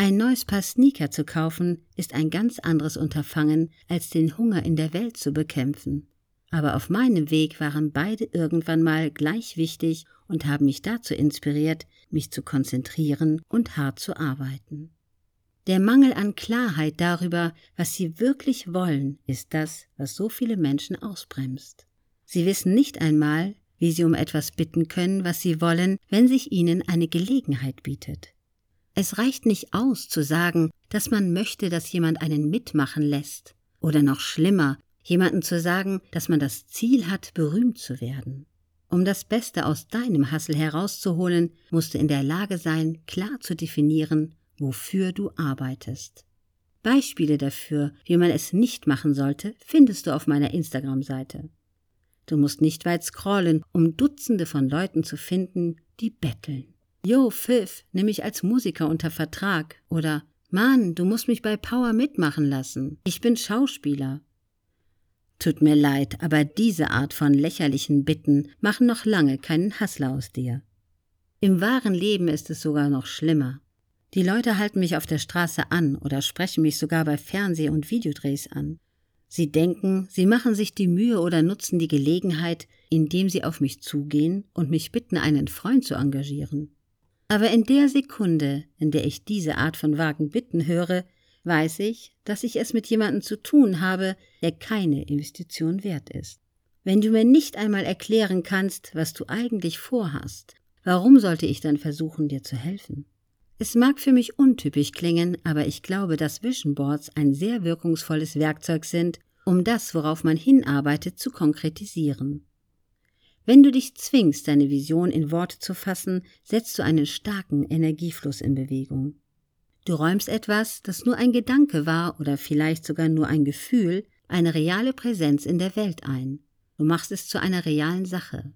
Ein neues Paar Sneaker zu kaufen, ist ein ganz anderes Unterfangen, als den Hunger in der Welt zu bekämpfen. Aber auf meinem Weg waren beide irgendwann mal gleich wichtig und haben mich dazu inspiriert, mich zu konzentrieren und hart zu arbeiten. Der Mangel an Klarheit darüber, was sie wirklich wollen, ist das, was so viele Menschen ausbremst. Sie wissen nicht einmal, wie sie um etwas bitten können, was sie wollen, wenn sich ihnen eine Gelegenheit bietet. Es reicht nicht aus zu sagen, dass man möchte, dass jemand einen mitmachen lässt, oder noch schlimmer, jemanden zu sagen, dass man das Ziel hat, berühmt zu werden. Um das Beste aus deinem Hassel herauszuholen, musst du in der Lage sein, klar zu definieren, wofür du arbeitest. Beispiele dafür, wie man es nicht machen sollte, findest du auf meiner Instagram-Seite. Du musst nicht weit scrollen, um Dutzende von Leuten zu finden, die betteln. Yo, Pfiff, nimm mich als Musiker unter Vertrag. Oder Mann, du musst mich bei Power mitmachen lassen. Ich bin Schauspieler. Tut mir leid, aber diese Art von lächerlichen Bitten machen noch lange keinen Hassler aus dir. Im wahren Leben ist es sogar noch schlimmer. Die Leute halten mich auf der Straße an oder sprechen mich sogar bei Fernseh- und Videodrehs an. Sie denken, sie machen sich die Mühe oder nutzen die Gelegenheit, indem sie auf mich zugehen und mich bitten, einen Freund zu engagieren. Aber in der Sekunde, in der ich diese Art von vagen Bitten höre, weiß ich, dass ich es mit jemandem zu tun habe, der keine Investition wert ist. Wenn du mir nicht einmal erklären kannst, was du eigentlich vorhast, warum sollte ich dann versuchen, dir zu helfen? Es mag für mich untypisch klingen, aber ich glaube, dass Vision Boards ein sehr wirkungsvolles Werkzeug sind, um das, worauf man hinarbeitet, zu konkretisieren. Wenn du dich zwingst, deine Vision in Worte zu fassen, setzt du einen starken Energiefluss in Bewegung. Du räumst etwas, das nur ein Gedanke war oder vielleicht sogar nur ein Gefühl, eine reale Präsenz in der Welt ein. Du machst es zu einer realen Sache.